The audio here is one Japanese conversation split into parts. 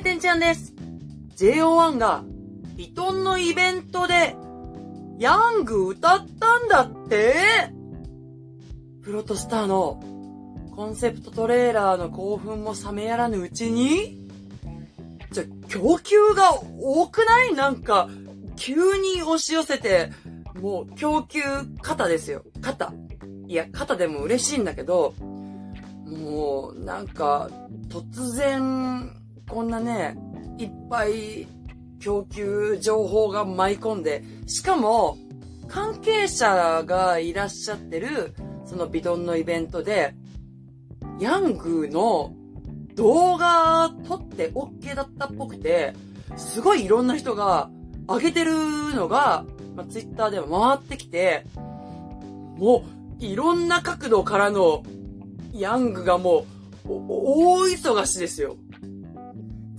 てんちゃんです。JO1 が、ビトンのイベントで、ヤング歌ったんだってプロトスターのコンセプトトレーラーの興奮も冷めやらぬうちにじゃ、供給が多くない？なんか、急に押し寄せて、もう供給肩ですよ。肩。いや、肩でも嬉しいんだけど、もう、なんか、突然、こんなね、いっぱい供給情報が舞い込んで、しかも、関係者がいらっしゃってる、そのビトンのイベントで、ヤングの動画撮って OK だったっぽくて、すごいいろんな人が上げてるのが、まあ、ツイッターでも回ってきて、もう、いろんな角度からのヤングがもう、大忙しですよ。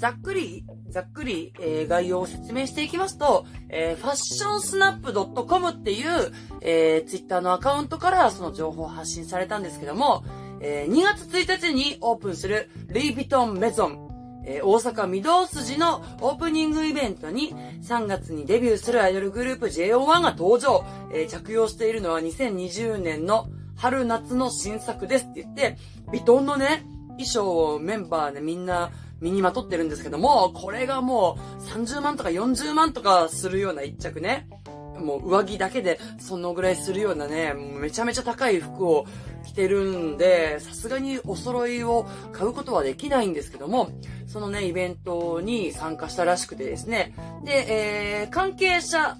ざっくり、ざっくり、えー、概要を説明していきますと、えー、ファッションスナップ .com っていう、えー、ツイッターのアカウントからその情報を発信されたんですけども、えー、2月1日にオープンするルイ・ヴィトン・メゾン、えー、大阪御堂筋のオープニングイベントに3月にデビューするアイドルグループ JO1 が登場、えー、着用しているのは2020年の春夏の新作ですって言って、ヴィトンのね、衣装をメンバーでみんな身にまとってるんですけども、これがもう30万とか40万とかするような一着ね。もう上着だけでそのぐらいするようなね、めちゃめちゃ高い服を着てるんで、さすがにお揃いを買うことはできないんですけども、そのね、イベントに参加したらしくてですね。で、えー、関係者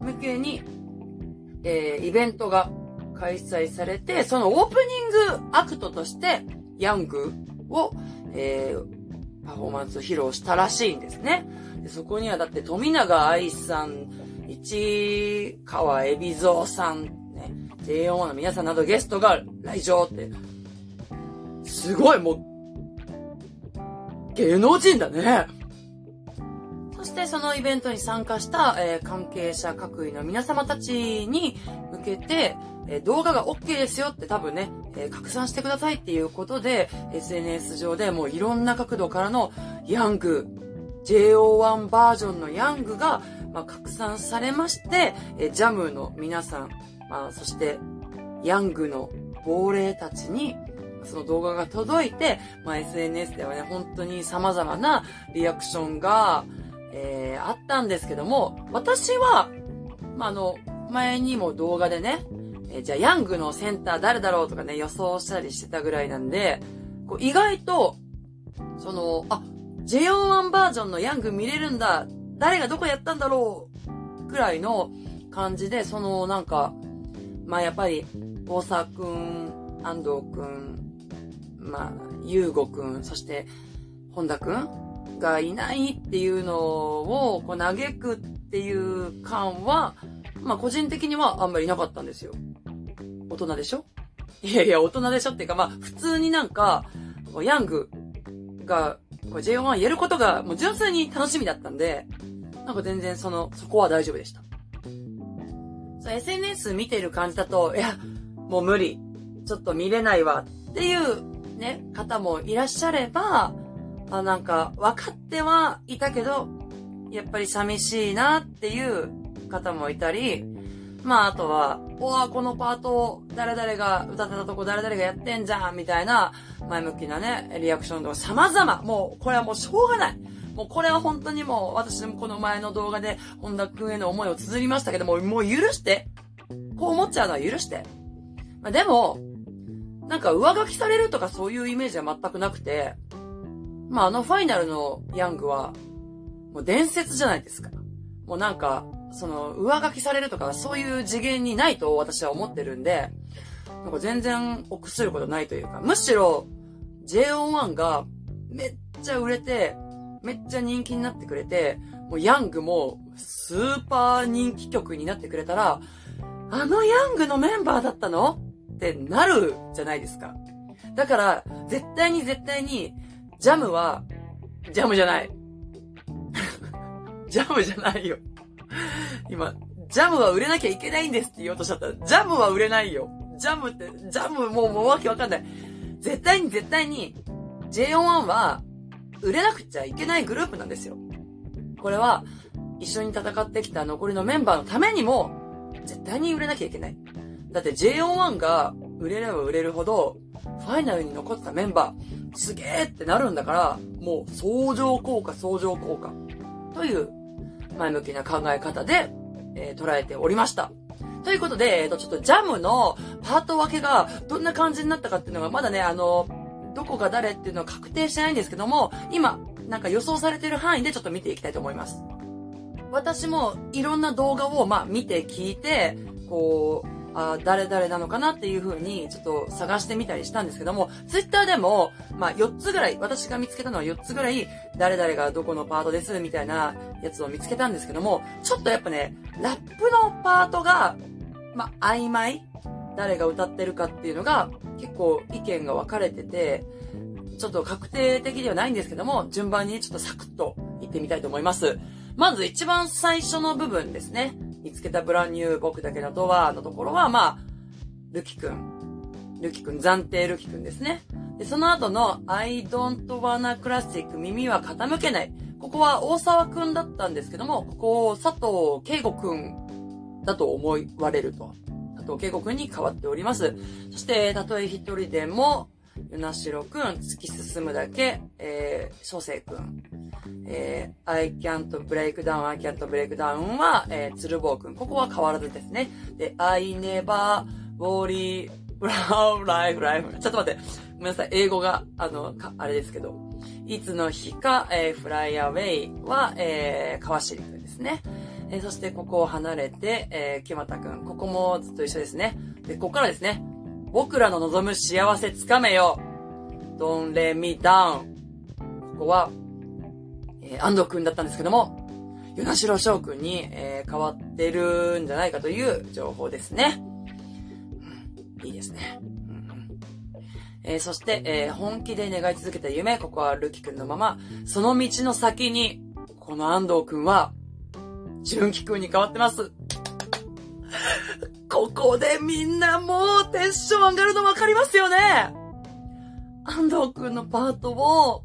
向けに、えー、イベントが開催されて、そのオープニングアクトとして、ヤングを、えー、パフォーマンスを披露したらしいんですね。でそこにはだって富永愛さん、市川海老蔵さん、ね、JO1 の皆さんなどゲストが来場って、すごいもう、芸能人だね。そしてそのイベントに参加した、えー、関係者各位の皆様たちに向けて、え、動画が OK ですよって多分ね、え、拡散してくださいっていうことで、SNS 上でもういろんな角度からのヤング、JO1 バージョンのヤングが、まあ、拡散されまして、えジャムの皆さん、まあ、そして、ヤングの亡霊たちに、その動画が届いて、まあ、SNS ではね、本当に様々なリアクションが、えー、あったんですけども、私は、まあ、あの、前にも動画でね、え、じゃあ、ヤングのセンター誰だろうとかね、予想したりしてたぐらいなんで、こう意外と、その、あ、JO1 バージョンのヤング見れるんだ誰がどこやったんだろうくらいの感じで、そのなんか、まあやっぱり、大沢くん、安藤くん、まあ、ゆうごくん、そして、本田くんがいないっていうのを、こう嘆くっていう感は、まあ個人的にはあんまりなかったんですよ。大人でしょ？いやいや、大人でしょっていうか、まあ普通になんか、ヤングがこれ J1 やることがもう純粋に楽しみだったんで、なんか全然その、そこは大丈夫でした。SNS 見てる感じだと、いや、もう無理。ちょっと見れないわっていうね、方もいらっしゃれば、あなんか分かってはいたけど、やっぱり寂しいなっていう方もいたり、まああとは、おわ、このパート誰々が歌ってたとこ誰々がやってんじゃんみたいな前向きなね、リアクションとか様々、もうこれはもうしょうがない。もうこれは本当にもう私もこの前の動画で本田くんへの思いを綴りましたけども、もう許して。こう思っちゃうのは許して。まあ、でも、なんか上書きされるとかそういうイメージは全くなくて、まああのファイナルのヤングは、もう伝説じゃないですか。もうなんか、その、上書きされるとかそういう次元にないと私は思ってるんで、なんか全然臆することないというか、むしろ、JO1 がめっちゃ売れて、めっちゃ人気になってくれて、もうヤングもスーパー人気曲になってくれたら、あのヤングのメンバーだったのってなるじゃないですか。だから、絶対に絶対に、ジャムは、ジャムじゃない。ジャムじゃないよ。今、ジャムは売れなきゃいけないんですって言おうとしちゃった。ジャムは売れないよ。ジャムって、ジャムもうもうわけわかんない。絶対に絶対に、JO1 は、売れなくちゃいけないグループなんですよ。これは、一緒に戦ってきた残りのメンバーのためにも、絶対に売れなきゃいけない。だって JO1 が売れれば売れるほど、ファイナルに残ったメンバー、すげーってなるんだから、もう相乗効果、相乗効果。という前向きな考え方で、えー、捉えておりました。ということで、えっ、ー、と、ちょっとジャムのパート分けがどんな感じになったかっていうのがまだね、あの、どこが誰っていうのは確定してないんですけども、今、なんか予想されてる範囲でちょっと見ていきたいと思います。私もいろんな動画をまあ見て聞いて、こう、あ誰々なのかなっていう風にちょっと探してみたりしたんですけども、ツイッターでも、まあ4つぐらい、私が見つけたのは4つぐらい、誰々がどこのパートですみたいなやつを見つけたんですけども、ちょっとやっぱね、ラップのパートが、まあ曖昧誰が歌ってるかっていうのが結構意見が分かれてて、ちょっと確定的ではないんですけども、順番にちょっとサクッと言ってみたいと思います。まず一番最初の部分ですね。見つけたブランニュー僕だけのドアのところは、まあ、ルキくん。ルキくん、暫定ルキくんですね。で、その後の I don't wanna classic 耳は傾けない。ここは大沢くんだったんですけども、ここ佐藤慶吾くんだと思われると。佐藤慶吾くんに変わっております。そして、たとえ一人でも、与那城くん、突き進むだけ、えー、小生くん。えー、I can't break down, I can't break down は、えー、鶴房くん。ここは変わらずですね。で、I never worry, brown life, life. ちょっと待って。ごめんなさい。英語が、あの、か、あれですけど。いつの日か、えー、fly away は、えー、川尻くんですね。えー、そしてここを離れて、えー、木俣くん。ここもずっと一緒ですね。で、ここからですね。僕らの望む幸せつかめよ。Don't let me down. ここは、えー、安藤くんだったんですけども、与那城翔くんに、えー、変わってるんじゃないかという情報ですね。うん、いいですね。えー、そして、えー、本気で願い続けた夢、ここはルキくんのまま、その道の先に、この安藤くんは、純喜くんに変わってます。ここでみんなもうテンション上がるの分かりますよね安藤くんのパートを、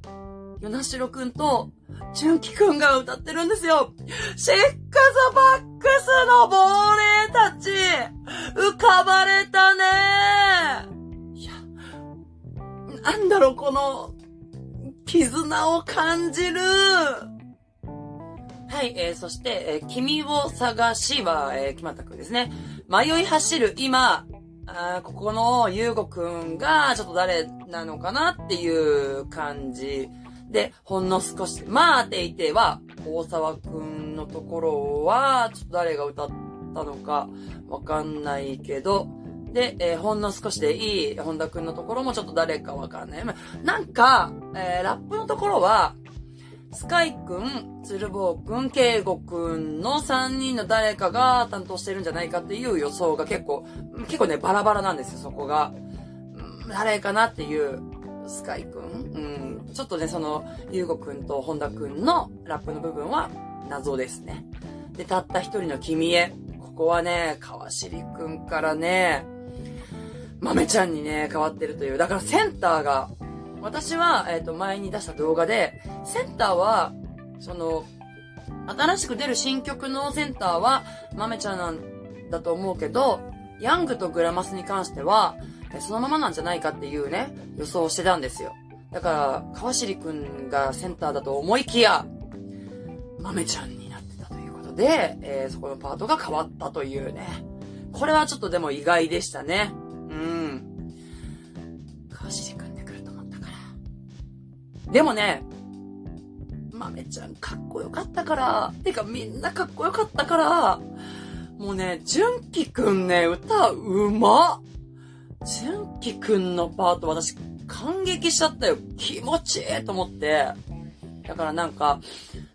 与那城くんと、純喜くんが歌ってるんですよ。シックスバックスの亡霊たち、浮かばれたねいや、なんだろう、この、絆を感じる。はい、えー、そして、えー、君を探しは、えー、決まったくんですね。迷い走る今、あここのゆうごくんが、ちょっと誰なのかなっていう感じ。で、ほんの少し、まあていては、大沢くんのところは、ちょっと誰が歌ったのかわかんないけど、で、えー、ほんの少しでいい、本田くんのところもちょっと誰かわかんない。なんか、えー、ラップのところは、スカイくん、鶴房くん、慶吾くんの3人の誰かが担当してるんじゃないかっていう予想が結構、結構ね、バラバラなんですよ、そこが。誰かなっていう、スカイくん。うん。ちょっとね、その、ゆうごくんと本田くんのラップの部分は謎ですね。で、たった一人の君へ。ここはね、川尻くんからね、豆ちゃんにね、変わってるという。だからセンターが私は、えっ、ー、と、前に出した動画で、センターは、その、新しく出る新曲のセンターは、豆ちゃんなんだと思うけど、ヤングとグラマスに関しては、そのままなんじゃないかっていうね、予想をしてたんですよ。だから、川尻くんがセンターだと思いきや、豆ちゃんになってたということで、えー、そこのパートが変わったというね。これはちょっとでも意外でしたね。うん。川尻くんでもね、豆ちゃんかっこよかったから、てかみんなかっこよかったから、もうね、純喜くんね、歌うま純喜くんのパート私感激しちゃったよ。気持ちいいと思って。だからなんか、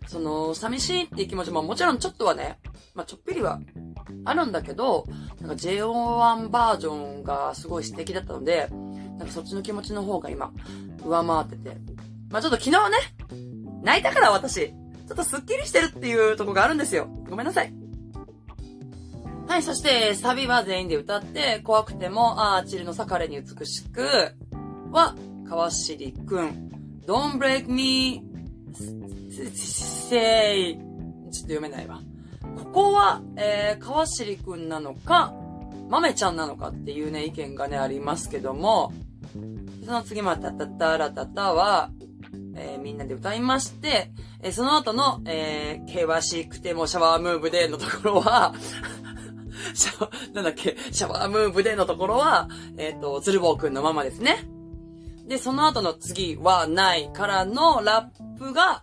その、寂しいっていう気持ちももちろんちょっとはね、まあ、ちょっぴりはあるんだけど、なんか JO1 バージョンがすごい素敵だったので、なんかそっちの気持ちの方が今、上回ってて、まあちょっと昨日ね、泣いたから私、ちょっとスッキリしてるっていうとこがあるんですよ。ごめんなさい。はい、そして、サビは全員で歌って、怖くても、ああ、チルのさ彼に美しく、は、川尻くん。Don't break me せい、ちょっと読めないわ。ここは、えー、川尻くんなのか、豆ちゃんなのかっていうね、意見がね、ありますけども、その次また、たたらたたは、えー、みんなで歌いまして、えー、その後の、えー、険しくてもシャワームーブでのところは シャワー、なんだっけ、シャワームーブでのところは、えっ、ー、と、鶴房くんのママですね。で、その後の次はないからのラップが、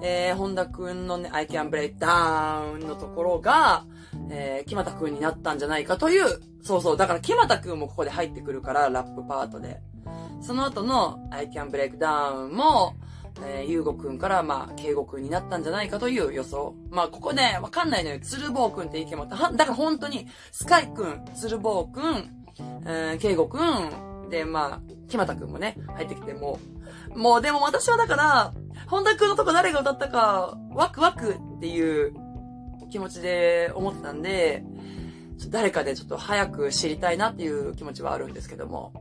えー、本田くんのね、I can break down のところが、えー、木俣くんになったんじゃないかという、そうそう、だから木俣くんもここで入ってくるから、ラップパートで。その後の I can break down も、えー、ゆうごくんから、まあ、けいごくんになったんじゃないかという予想。まあ、ここね、わかんないのよ。つるぼうくんって意見もだから本当に、スカイくん、つるぼうくん、えー、けいごくん、で、まあ、木俣くんもね、入ってきてもう、もうでも私はだから、本田くんのとこ誰が歌ったか、ワクワクっていう気持ちで思ってたんで、誰かでちょっと早く知りたいなっていう気持ちはあるんですけども。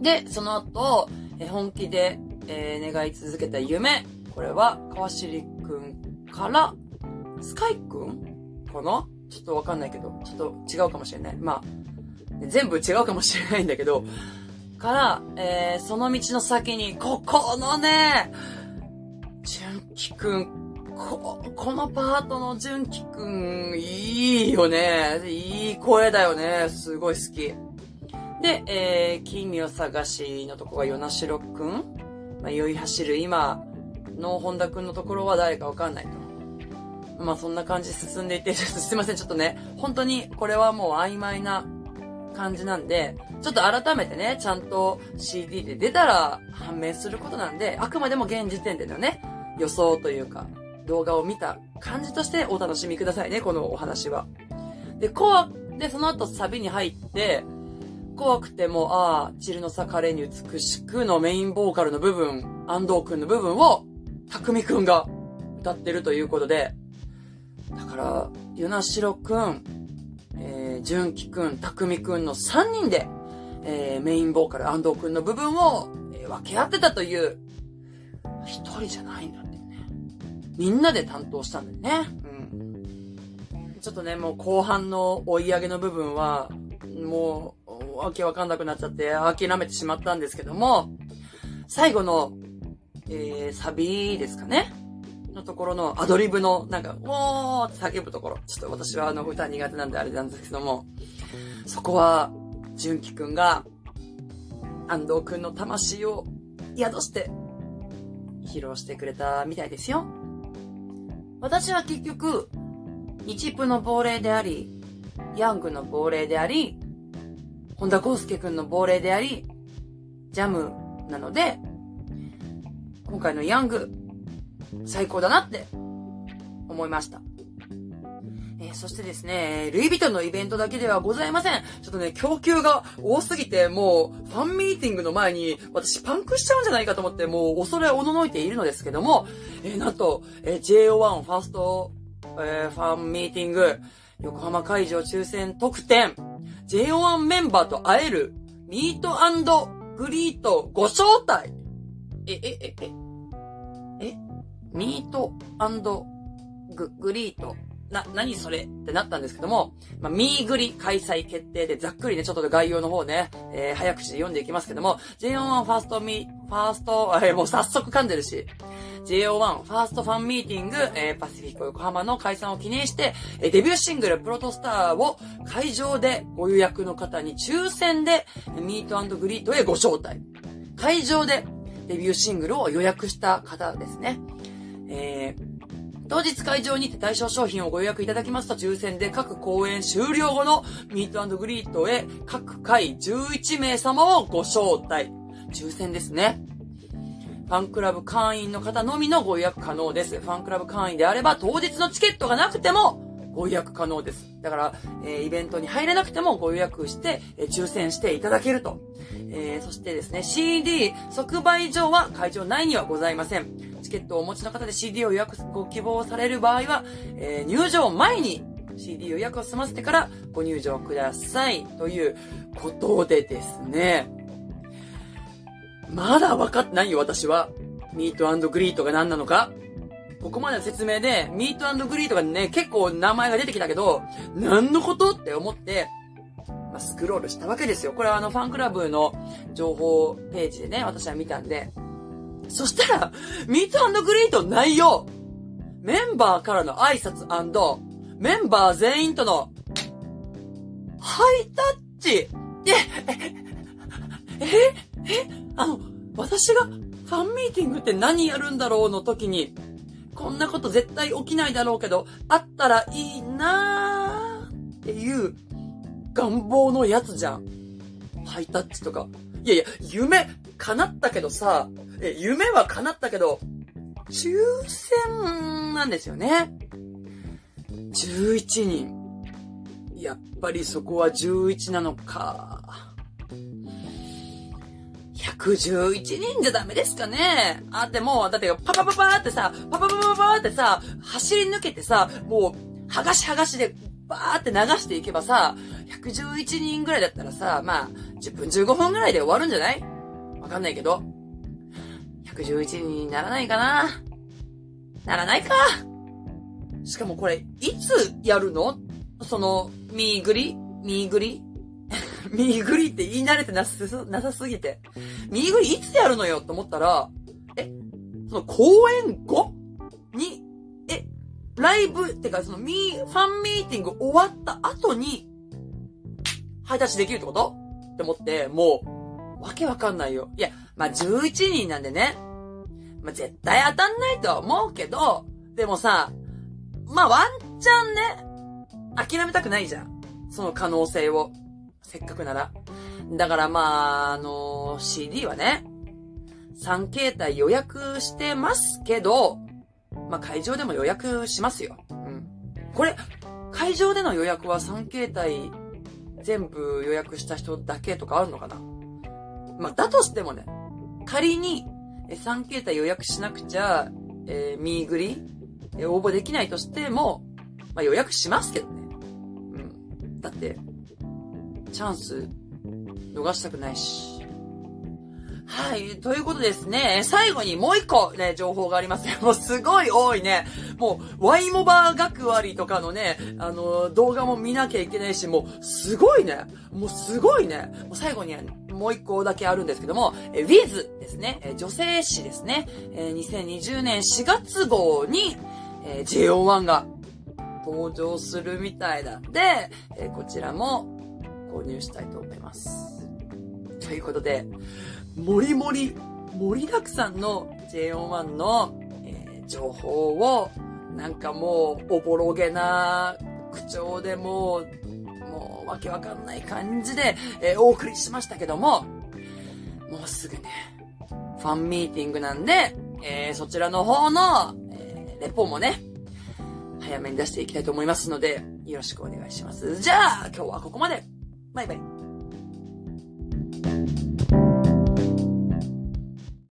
で、その後、え本気で、えー、願い続けた夢。これは、川尻くんから、スカイくん？かな？ちょっとわかんないけど、ちょっと違うかもしれない。まあ、全部違うかもしれないんだけど、から、えー、その道の先に、ここのね、純喜くん、こ、このパートの純喜くん、いいよね。いい声だよね。すごい好き。で、えー、金を探しのとこが与那城くん。まあ、酔い走る今の本田くんのところは誰かわかんないと。まあ、そんな感じ進んでいて、すいません、ちょっとね、本当にこれはもう曖昧な感じなんで、ちょっと改めてね、ちゃんと CD で出たら判明することなんで、あくまでも現時点でのね、予想というか、動画を見た感じとしてお楽しみくださいね、このお話は。で、怖で、その後サビに入って、怖くても、ああ、チルの逆れに美しくのメインボーカルの部分、安藤くんの部分を、たくみくんが歌ってるということで、だから、ゆなしろくん、えー、じゅんきくん、たくみくんの3人で、えー、メインボーカル安藤くんの部分を、えー、分け合ってたという、一人じゃないんだってね。みんなで担当したんだよね。うん。ちょっとね、もう後半の追い上げの部分は、もう、わけわかんなくなっちゃって諦めてしまったんですけども、最後の、えー、サビですかねのところのアドリブの、なんか、おーって叫ぶところ。ちょっと私はあの歌苦手なんであれなんですけども、そこは、純喜くんが、安藤くんの魂を宿して披露してくれたみたいですよ。私は結局、日プの亡霊であり、ヤングの亡霊であり、本田康介くんの亡霊であり、ジャムなので、今回のヤング、最高だなって思いました。えー、そしてですね、ルイ・ヴィトンのイベントだけではございません。ちょっとね、供給が多すぎて、もう、ファンミーティングの前に、私パンクしちゃうんじゃないかと思って、もう、恐れおののいているのですけども、えー、なんと、えー、JO1 ファースト、えー、ファンミーティング、横浜会場抽選特典、JO1 メンバーと会える、ミートグリートご招待。え、え、え、え、えミートグ、グリートな、何それってなったんですけども、まあ、ミーグリ開催決定で、ざっくりね、ちょっと概要の方ね、えー、早口で読んでいきますけども、JO1 ファーストミ、ファースト、えー、もう早速噛んでるし、JO1 ファーストファンミーティング、えー、パシフィコ横浜の解散を記念して、え、デビューシングルプロトスターを会場でご予約の方に抽選で、ミートグリートへご招待。会場でデビューシングルを予約した方ですね。えー、当日会場にて対象商品をご予約いただきますと抽選で各公演終了後のミートグリートへ各回11名様をご招待。抽選ですね。ファンクラブ会員の方のみのご予約可能です。ファンクラブ会員であれば当日のチケットがなくてもご予約可能です。だから、えー、イベントに入れなくてもご予約して、えー、抽選していただけると。えー、そしてですね、CD 即売所は会場内にはございません。チケットをお持ちの方で CD を予約ご希望される場合は、え、入場前に CD 予約を済ませてからご入場ください。ということでですね。まだ分かってないよ、私は。ミートグリートが何なのかここまでの説明で、ミートグリートがね、結構名前が出てきたけど、何のことって思って、まあ、スクロールしたわけですよ。これはあの、ファンクラブの情報ページでね、私は見たんで。そしたら、ミートグリート内容メンバーからの挨拶メンバー全員とのハイタッチえ、え、え、え、あの、私がファンミーティングって何やるんだろうの時に、こんなこと絶対起きないだろうけど、あったらいいなーっていう願望のやつじゃん。ハイタッチとか。いやいや、夢叶ったけどさ、え、夢は叶ったけど、抽選なんですよね。11人。やっぱりそこは11なのか。111人じゃダメですかね。あ、でも、だってパパパパーってさ、パパパパパーってさ、走り抜けてさ、もう、はがしはがしで、バーって流していけばさ、111人ぐらいだったらさ、まあ、10分15分ぐらいで終わるんじゃない？わかんないけど。111人にならないかな？ならないか？しかもこれ、いつやるの？その、みーぐり？みーぐり？みーぐりって言い慣れてなさなさすぎて。みーぐりいつやるのよって思ったら、え、その公演後に、え、ライブ、ってかそのミー、ファンミーティング終わった後に、ハイタッチできるってこと？って思って、もう、わけわかんないよ。いや、まあ、11人なんでね。まあ、絶対当たんないとは思うけど、でもさ、まあ、ワンチャンね、諦めたくないじゃん。その可能性を。せっかくなら。だからまあ、あの、CD はね、3形態予約してますけど、まあ会場でも予約しますよ。うん。これ、会場での予約は3形態全部予約した人だけとかあるのかな？まあだとしてもね、仮に3形態予約しなくちゃ、えー、ミーグリ、えー、応募できないとしても、まあ予約しますけどね。うん。だって、チャンス逃したくないし。はい。ということですね。最後にもう一個ね、情報がありますよ。もうすごい多いね。もう、ワイモバー学割とかのね、あの、動画も見なきゃいけないし、もう、すごいね。もうすごいね。もう最後にはもう一個だけあるんですけども、え、Wiz ですね。え、女性誌ですね。え、2020年4月号に、え、JO1 が登場するみたいなんで、え、こちらも購入したいと思います。ということで、もりもり、盛りだくさんの JO1 の、えー、情報を、なんかもう、おぼろげな口調でもう、もうわけわかんない感じで、えー、お送りしましたけども、もうすぐね、ファンミーティングなんで、えー、そちらの方の、えー、レポもね、早めに出していきたいと思いますので、よろしくお願いします。じゃあ、今日はここまで。バイバイ。